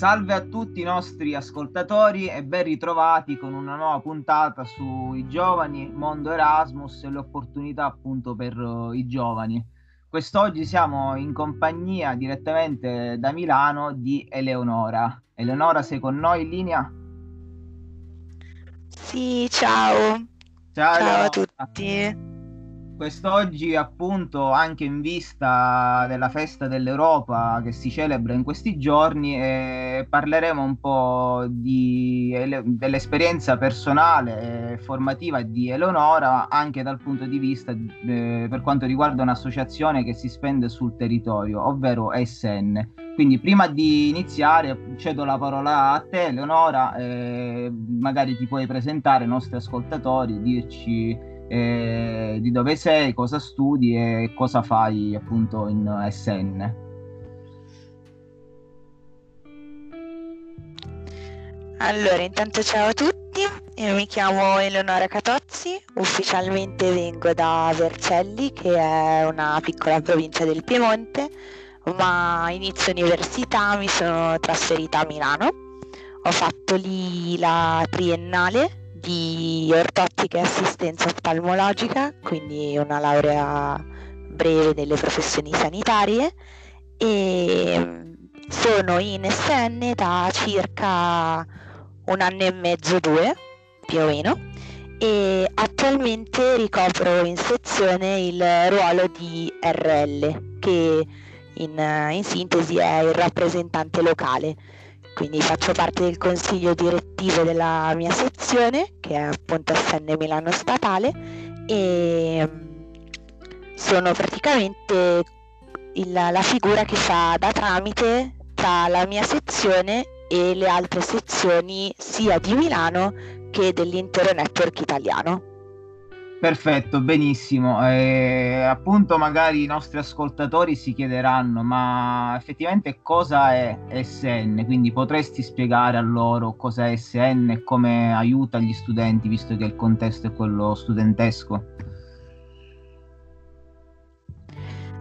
Salve a tutti i nostri ascoltatori e ben ritrovati con una nuova puntata sui giovani, mondo Erasmus e le opportunità appunto per uh, i giovani. Quest'oggi siamo in compagnia direttamente da Milano di Eleonora. Eleonora, sei con noi in linea? Sì, ciao. Ciao, ciao a tutti. Quest'oggi, appunto, anche in vista della festa dell'Europa che si celebra in questi giorni, eh, parleremo un po' di, dell'esperienza personale e formativa di Eleonora, anche dal punto di vista eh, per quanto riguarda un'associazione che si spende sul territorio, ovvero SN. Quindi, prima di iniziare, cedo la parola a te, Eleonora, eh, magari ti puoi presentare ai nostri ascoltatori, dirci eh, di dove sei, cosa studi e cosa fai appunto in SN. Allora, intanto ciao a tutti, io mi chiamo Eleonora Catozzi, ufficialmente vengo da Vercelli, che è una piccola provincia del Piemonte, ma inizio università mi sono trasferita a Milano. Ho fatto lì la triennale di ortottica e assistenza oftalmologica, quindi una laurea breve nelle professioni sanitarie e mm, sono in SN da circa un anno e mezzo, due più o meno e attualmente ricopro in sezione il ruolo di RL che in, in sintesi è il rappresentante locale quindi faccio parte del consiglio direttivo della mia sezione, che è appunto SN Milano Statale, e mm, sono praticamente il, la figura che fa da tramite tra la mia sezione e le altre sezioni sia di Milano che dell'intero network italiano. Perfetto, benissimo. Eh, appunto, magari i nostri ascoltatori si chiederanno, ma effettivamente cosa è SN? Quindi potresti spiegare a loro cosa è SN e come aiuta gli studenti, visto che il contesto è quello studentesco?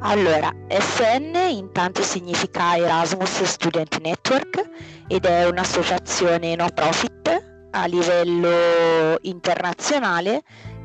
Allora, SN intanto significa Erasmus Student Network ed è un'associazione no profit a livello internazionale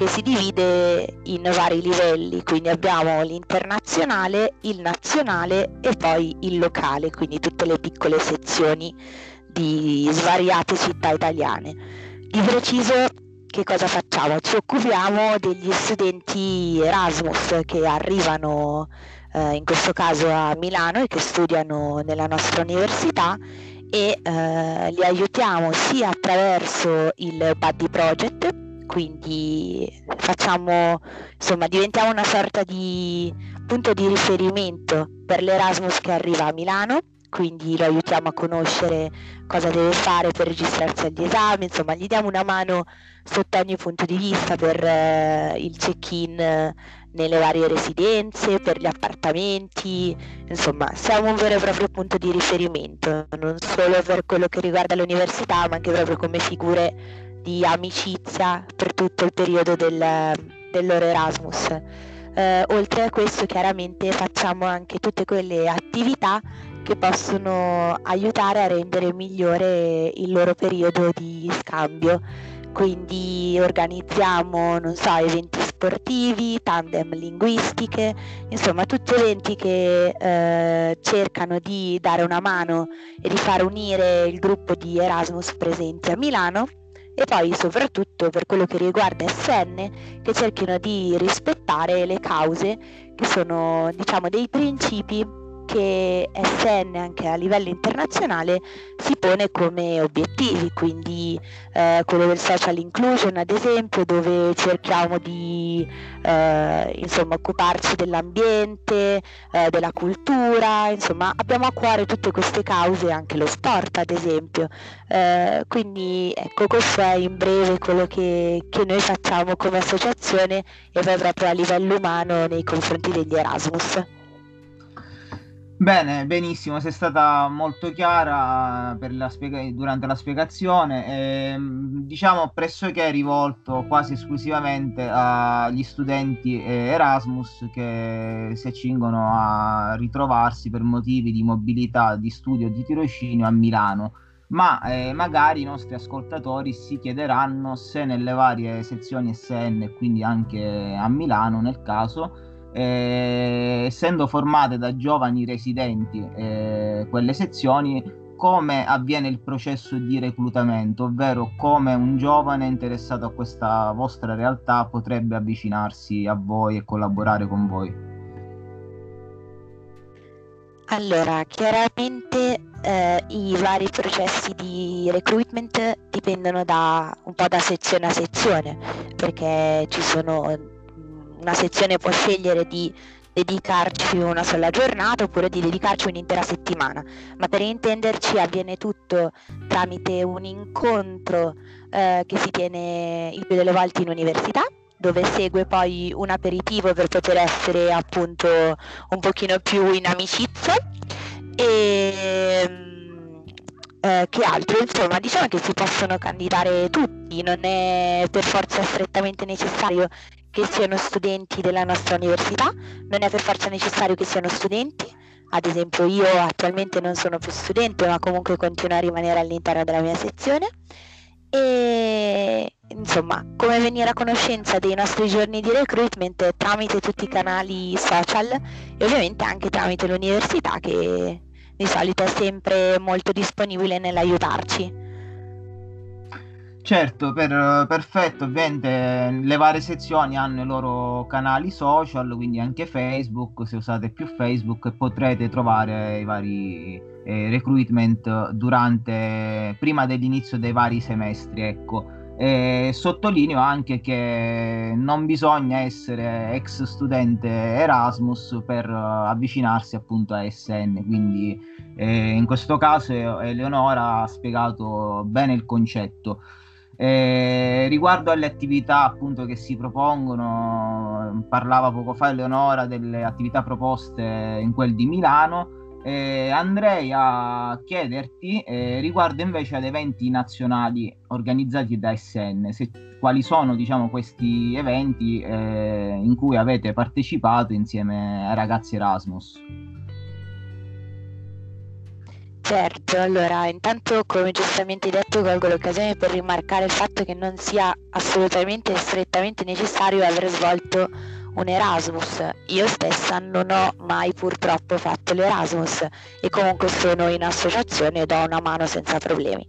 che si divide in vari livelli, quindi abbiamo l'internazionale, il nazionale e poi il locale, quindi tutte le piccole sezioni di svariate città italiane. Di preciso che cosa facciamo? Ci occupiamo degli studenti Erasmus che arrivano eh, in questo caso a Milano e che studiano nella nostra università e eh, li aiutiamo sia attraverso il Buddy Project quindi facciamo, insomma, diventiamo una sorta di punto di riferimento per l'Erasmus che arriva a Milano, quindi lo aiutiamo a conoscere cosa deve fare per registrarsi agli esami, insomma, gli diamo una mano sotto ogni punto di vista per eh, il check-in nelle varie residenze, per gli appartamenti, insomma siamo un vero e proprio punto di riferimento, non solo per quello che riguarda l'università, ma anche proprio come figure di amicizia per tutto il periodo del, del loro Erasmus. Eh, oltre a questo chiaramente facciamo anche tutte quelle attività che possono aiutare a rendere migliore il loro periodo di scambio. Quindi organizziamo, non so, eventi sportivi, tandem linguistiche, insomma tutti eventi che eh, cercano di dare una mano e di far unire il gruppo di Erasmus presenti a Milano e poi soprattutto per quello che riguarda SN che cerchino di rispettare le cause che sono diciamo dei principi che SN anche a livello internazionale si pone come obiettivi, quindi eh, quello del social inclusion ad esempio dove cerchiamo di eh, insomma, occuparci dell'ambiente, eh, della cultura, insomma abbiamo a cuore tutte queste cause, anche lo sport ad esempio. Eh, quindi ecco questo è in breve quello che, che noi facciamo come associazione e proprio a livello umano nei confronti degli Erasmus. Bene, benissimo, sei stata molto chiara la spiega- durante la spiegazione. E, ehm, diciamo pressoché rivolto quasi esclusivamente agli studenti Erasmus che si accingono a ritrovarsi per motivi di mobilità, di studio, di tirocinio a Milano. Ma eh, magari i nostri ascoltatori si chiederanno se nelle varie sezioni SN, quindi anche a Milano nel caso, eh, essendo formate da giovani residenti eh, quelle sezioni, come avviene il processo di reclutamento, ovvero come un giovane interessato a questa vostra realtà potrebbe avvicinarsi a voi e collaborare con voi? Allora, chiaramente eh, i vari processi di recruitment dipendono da un po' da sezione a sezione, perché ci sono una sezione può scegliere di dedicarci una sola giornata oppure di dedicarci un'intera settimana, ma per intenderci avviene tutto tramite un incontro eh, che si tiene il più delle volte in università dove segue poi un aperitivo per poter essere appunto un pochino più in amicizia. E eh, che altro? Insomma diciamo che si possono candidare tutti non è per forza strettamente necessario che siano studenti della nostra università, non è per forza necessario che siano studenti, ad esempio io attualmente non sono più studente ma comunque continuo a rimanere all'interno della mia sezione e insomma come venire a conoscenza dei nostri giorni di recruitment tramite tutti i canali social e ovviamente anche tramite l'università che di solito è sempre molto disponibile nell'aiutarci. Certo, per, perfetto, ovviamente le varie sezioni hanno i loro canali social, quindi anche Facebook, se usate più Facebook potrete trovare i vari eh, recruitment durante, prima dell'inizio dei vari semestri, ecco. E sottolineo anche che non bisogna essere ex studente Erasmus per avvicinarsi appunto a SN, quindi eh, in questo caso Eleonora ha spiegato bene il concetto. Eh, riguardo alle attività appunto che si propongono, parlava poco fa Eleonora delle attività proposte in quel di Milano. Eh, andrei a chiederti eh, riguardo invece ad eventi nazionali organizzati da SN, se, quali sono diciamo, questi eventi eh, in cui avete partecipato insieme ai ragazzi Erasmus. Certo, allora intanto come giustamente detto colgo l'occasione per rimarcare il fatto che non sia assolutamente e strettamente necessario aver svolto un Erasmus. Io stessa non ho mai purtroppo fatto l'Erasmus e comunque sono in associazione e do una mano senza problemi.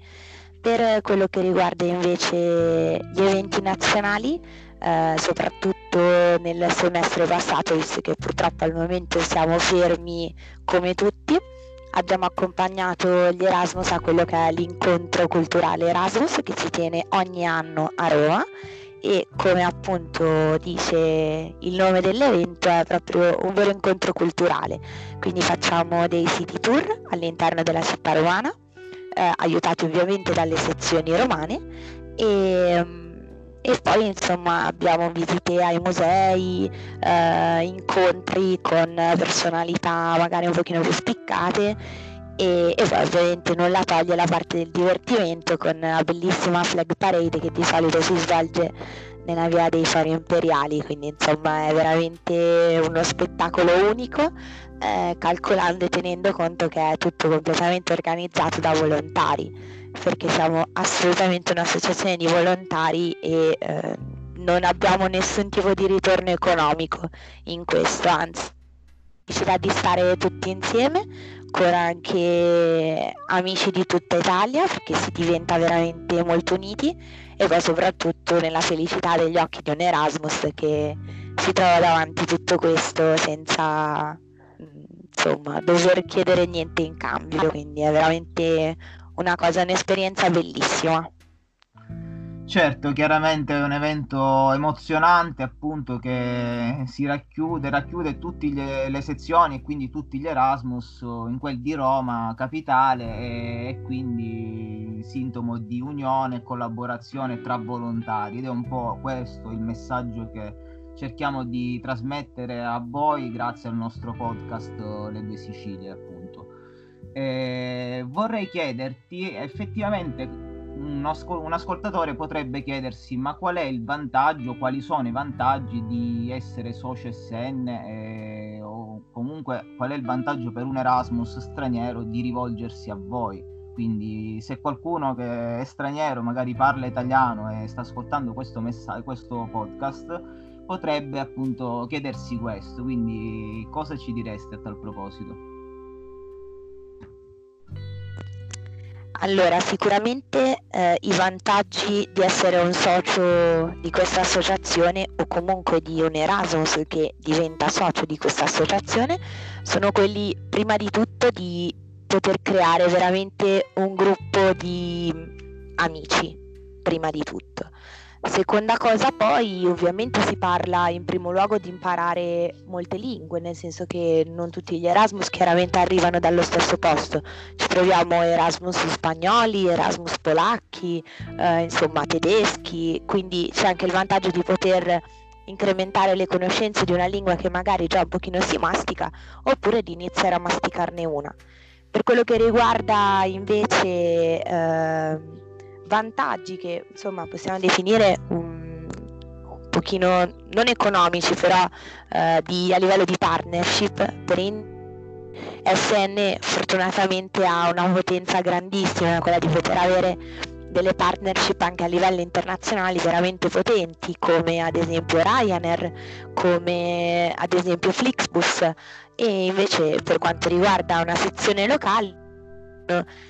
Per quello che riguarda invece gli eventi nazionali, eh, soprattutto nel semestre passato, visto che purtroppo al momento siamo fermi come tutti, abbiamo accompagnato gli Erasmus a quello che è l'incontro culturale Erasmus che si tiene ogni anno a Roma e come appunto dice il nome dell'evento è proprio un vero incontro culturale, quindi facciamo dei city tour all'interno della città romana, eh, aiutati ovviamente dalle sezioni romane e mm, e poi insomma abbiamo visite ai musei, eh, incontri con personalità magari un pochino più spiccate e, e poi ovviamente non la toglie la parte del divertimento con la bellissima flag parade che di solito si svolge nella via dei fari imperiali, quindi insomma è veramente uno spettacolo unico, eh, calcolando e tenendo conto che è tutto completamente organizzato da volontari perché siamo assolutamente un'associazione di volontari e eh, non abbiamo nessun tipo di ritorno economico in questo, anzi ci dà di stare tutti insieme con anche amici di tutta Italia perché si diventa veramente molto uniti e poi soprattutto nella felicità degli occhi di un Erasmus che si trova davanti tutto questo senza insomma dover chiedere niente in cambio quindi è veramente una cosa, un'esperienza bellissima. Certo, chiaramente è un evento emozionante appunto che si racchiude, racchiude tutte le sezioni e quindi tutti gli Erasmus in quel di Roma capitale e, e quindi sintomo di unione e collaborazione tra volontari ed è un po' questo il messaggio che cerchiamo di trasmettere a voi grazie al nostro podcast Le due Sicilie appunto. Eh, vorrei chiederti effettivamente un, ascol- un, ascoltatore potrebbe chiedersi ma qual è il vantaggio, quali sono i vantaggi di essere socio SN eh, o comunque qual è il vantaggio per un Erasmus straniero di rivolgersi a voi. Quindi se qualcuno che è straniero magari parla italiano e sta ascoltando questo, messa- questo podcast potrebbe appunto chiedersi questo. Quindi cosa ci diresti a tal proposito? Allora, sicuramente eh, i vantaggi di essere un socio di questa associazione o comunque di un Erasmus che diventa socio di questa associazione sono quelli prima di tutto di poter creare veramente un gruppo di amici, prima di tutto. Seconda cosa poi ovviamente si parla in primo luogo di imparare molte lingue, nel senso che non tutti gli Erasmus chiaramente arrivano dallo stesso posto, ci troviamo Erasmus spagnoli, Erasmus polacchi, eh, insomma tedeschi, quindi c'è anche il vantaggio di poter incrementare le conoscenze di una lingua che magari già un pochino si mastica oppure di iniziare a masticarne una. Per quello che riguarda invece... Eh, vantaggi che insomma possiamo definire un, un pochino non economici però eh, di, a livello di partnership per in, SN fortunatamente ha una potenza grandissima quella di poter avere delle partnership anche a livello internazionale veramente potenti come ad esempio Ryanair come ad esempio Flixbus. E invece per quanto riguarda una sezione locale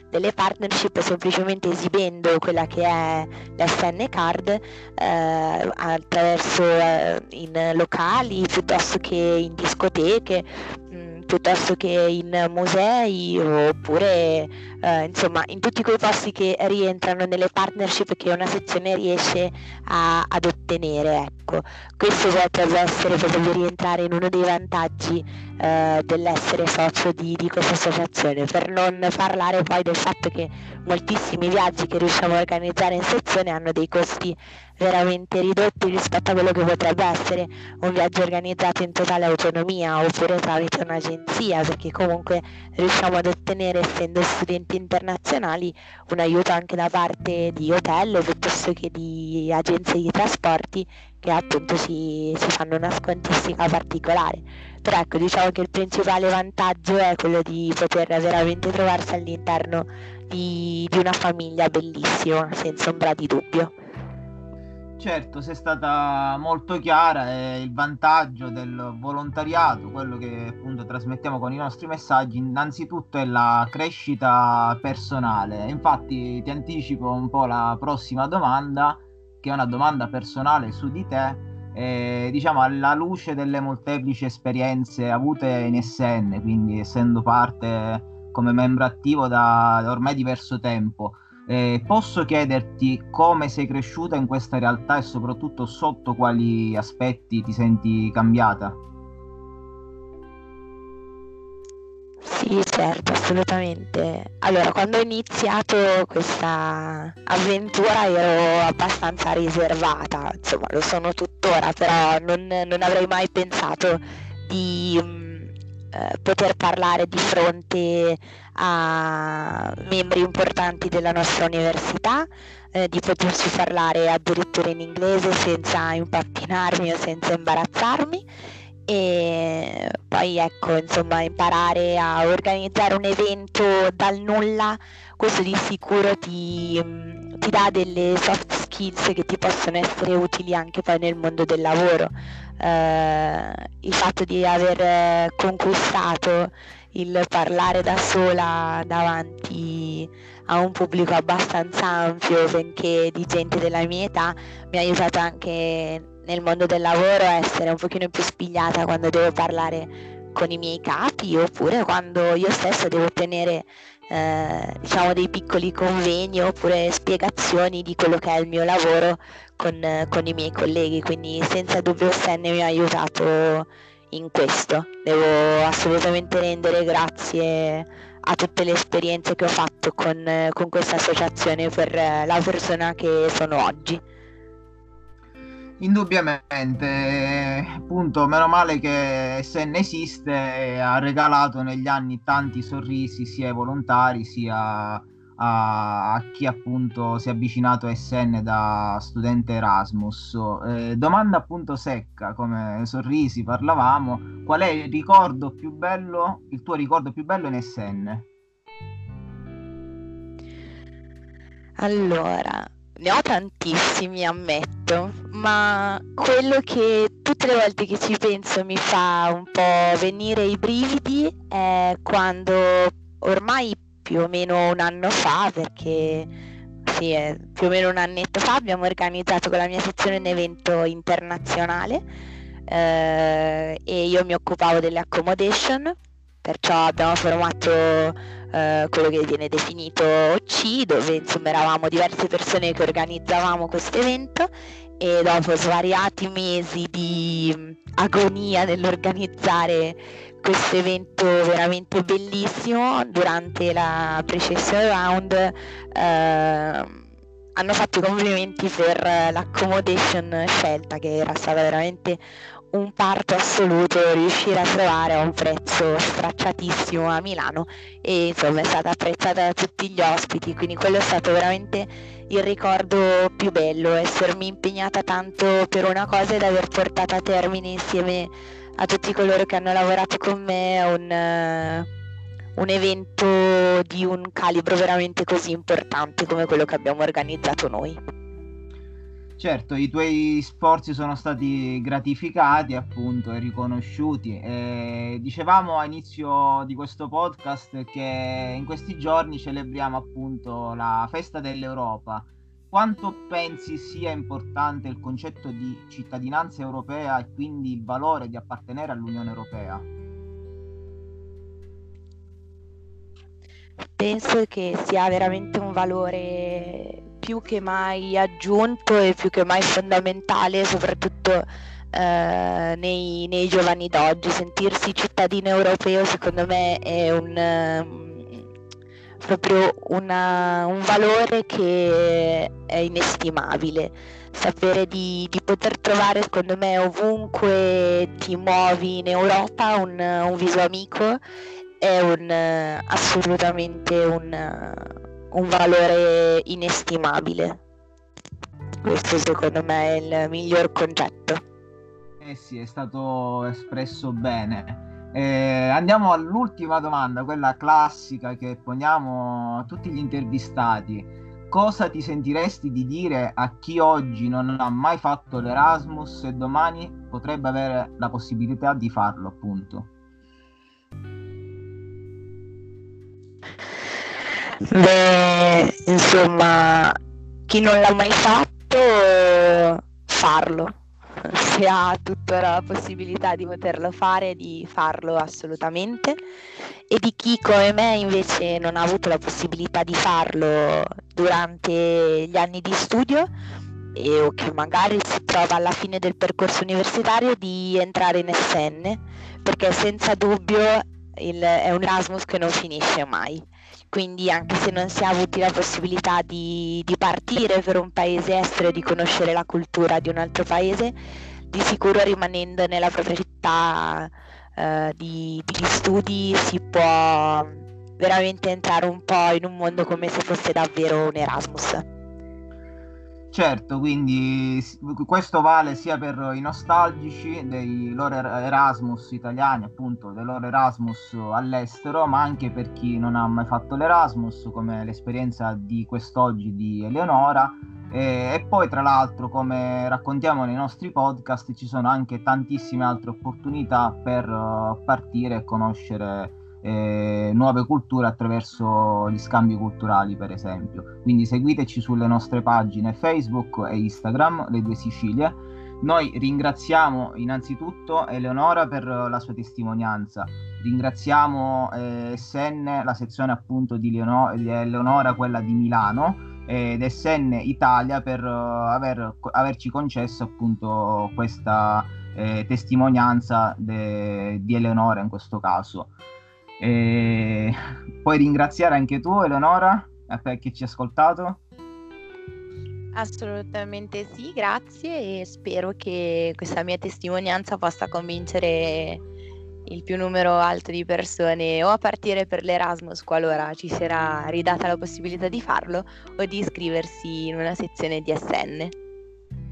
delle partnership semplicemente esibendo quella che è l'SN card eh, attraverso eh, in locali piuttosto che in discoteche mh, mm, piuttosto che in musei oppure eh, insomma in tutti quei posti che rientrano nelle partnership che una sezione riesce a, ad ottenere ecco. Questo potrebbe essere potrebbe rientrare in uno dei vantaggi eh, dell'essere socio di, di questa associazione per non parlare poi del fatto che moltissimi viaggi che riusciamo a organizzare in sezione hanno dei costi veramente ridotti rispetto a quello che potrebbe essere un viaggio organizzato in totale autonomia oppure tramite un'agenzia, perché comunque riusciamo ad ottenere, essendo studenti internazionali, un aiuto anche da parte di hotel piuttosto che di agenzie di trasporti che appunto si, si fanno una scontistica particolare. Però ecco, diciamo che il principale vantaggio è quello di poter veramente trovarsi all'interno di, di una famiglia bellissima, senza ombra di dubbio. Certo, sei stata molto chiara e il vantaggio del volontariato, quello che appunto trasmettiamo con i nostri messaggi, innanzitutto è la crescita personale. Infatti ti anticipo un po' la prossima domanda, che è una domanda personale su di te. E, diciamo alla luce delle molteplici esperienze avute in SN, quindi essendo parte come membro attivo da ormai diverso tempo, eh, posso chiederti come sei cresciuta in questa realtà e soprattutto sotto quali aspetti ti senti cambiata? Sì, certo, assolutamente. Allora, quando ho iniziato questa avventura ero abbastanza riservata, insomma, lo sono tuttora, però non, non avrei mai pensato di eh, poter parlare di fronte a membri importanti della nostra università, eh, di poterci parlare addirittura in inglese senza impattinarmi o senza imbarazzarmi. E poi ecco insomma imparare a organizzare un evento dal nulla questo di sicuro ti, ti dà delle soft skills che ti possono essere utili anche poi nel mondo del lavoro. Eh, il fatto di aver conquistato il parlare da sola davanti a un pubblico abbastanza ampio, benché di gente della mia età, mi ha aiutato anche nel mondo del lavoro a essere un pochino più spigliata quando devo parlare con i miei capi oppure quando io stessa devo ottenere eh, diciamo dei piccoli convegni oppure spiegazioni di quello che è il mio lavoro con, con i miei colleghi. Quindi senza dubbio Sen mi ha aiutato in questo. Devo assolutamente rendere grazie a tutte le esperienze che ho fatto con, con questa associazione per la persona che sono oggi Indubbiamente, appunto, meno male che SN esiste e ha regalato negli anni tanti sorrisi sia ai volontari sia a, a chi appunto si è avvicinato a SN da studente Erasmus. Eh, domanda appunto secca, come sorrisi parlavamo, qual è il ricordo più bello, il tuo ricordo più bello in SN? Allora, ne ho tantissimi, ammetto, ma quello che tutte le volte che ci penso mi fa un po' venire i brividi è quando ormai più o meno un anno fa, perché sì, è più o meno un annetto fa, abbiamo organizzato con la mia sezione un evento internazionale eh, e io mi occupavo delle accommodation, perciò abbiamo formato eh, quello che viene definito OC, dove insomma eravamo diverse persone che organizzavamo questo evento e dopo svariati mesi di mm, agonia nell'organizzare questo evento veramente bellissimo durante la pre-session round eh, hanno fatto i complimenti per l'accommodation scelta che era stata veramente un parto assoluto riuscire a trovare a un prezzo stracciatissimo a Milano e insomma è stata apprezzata da tutti gli ospiti, quindi quello è stato veramente il ricordo più bello, essermi impegnata tanto per una cosa ed aver portato a termine insieme a tutti coloro che hanno lavorato con me un, un evento di un calibro veramente così importante come quello che abbiamo organizzato noi. Certo, i tuoi sforzi sono stati gratificati appunto e riconosciuti. E dicevamo a inizio di questo podcast che in questi giorni celebriamo appunto la festa dell'Europa. Quanto pensi sia importante il concetto di cittadinanza europea e quindi il valore di appartenere all'Unione Europea? Penso che sia veramente un valore più che mai aggiunto e più che mai fondamentale, soprattutto eh, nei, nei, giovani d'oggi. Sentirsi cittadino europeo secondo me è un, proprio una, un valore che è inestimabile. Sapere di, di, poter trovare, secondo me, ovunque ti muovi in Europa un, un viso amico è un, assolutamente un un valore inestimabile. Questo secondo me è il miglior concetto. Eh sì, è stato espresso bene. Eh, andiamo all'ultima domanda, quella classica che poniamo a tutti gli intervistati. Cosa ti sentiresti di dire a chi oggi non ha mai fatto l'Erasmus e domani potrebbe avere la possibilità di farlo, appunto? Beh, insomma, chi non l'ha mai fatto, farlo. Se ha tuttora la possibilità di poterlo fare, di farlo assolutamente. E di chi come me invece non ha avuto la possibilità di farlo durante gli anni di studio, e, o che magari si trova alla fine del percorso universitario di entrare in SN, perché senza dubbio il, è un Erasmus che non finisce mai quindi anche se non si ha avuti la possibilità di, di partire per un paese estero e di conoscere la cultura di un altro paese, di sicuro rimanendo nella propria città eh, di, di studi si può veramente entrare un po' in un mondo come se fosse davvero un Erasmus. Certo, quindi questo vale sia per i nostalgici dei loro Erasmus italiani, appunto, dei loro Erasmus all'estero, ma anche per chi non ha mai fatto l'Erasmus, come l'esperienza di quest'oggi di Eleonora. E, e poi, tra l'altro, come raccontiamo nei nostri podcast, ci sono anche tantissime altre opportunità per uh, partire e conoscere eh, nuove culture attraverso gli scambi culturali, per esempio. Quindi seguiteci sulle nostre pagine Facebook e Instagram, le due Sicilie. Noi ringraziamo innanzitutto Eleonora per la sua testimonianza, ringraziamo eh, SN, la sezione appunto di, Leonora, di Eleonora, quella di Milano, ed SN Italia per uh, aver, averci concesso appunto questa eh, testimonianza de, di Eleonora in questo caso. E puoi ringraziare anche tu, Eleonora, che ci ha ascoltato? Assolutamente sì, grazie e spero che questa mia testimonianza possa convincere il più numero alto di persone o a partire per l'Erasmus qualora ci sarà ridata la possibilità di farlo o di iscriversi in una sezione di SN.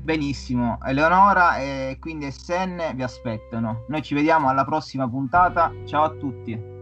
Benissimo, Eleonora e quindi SN vi aspettano. Noi ci vediamo alla prossima puntata. Ciao a tutti.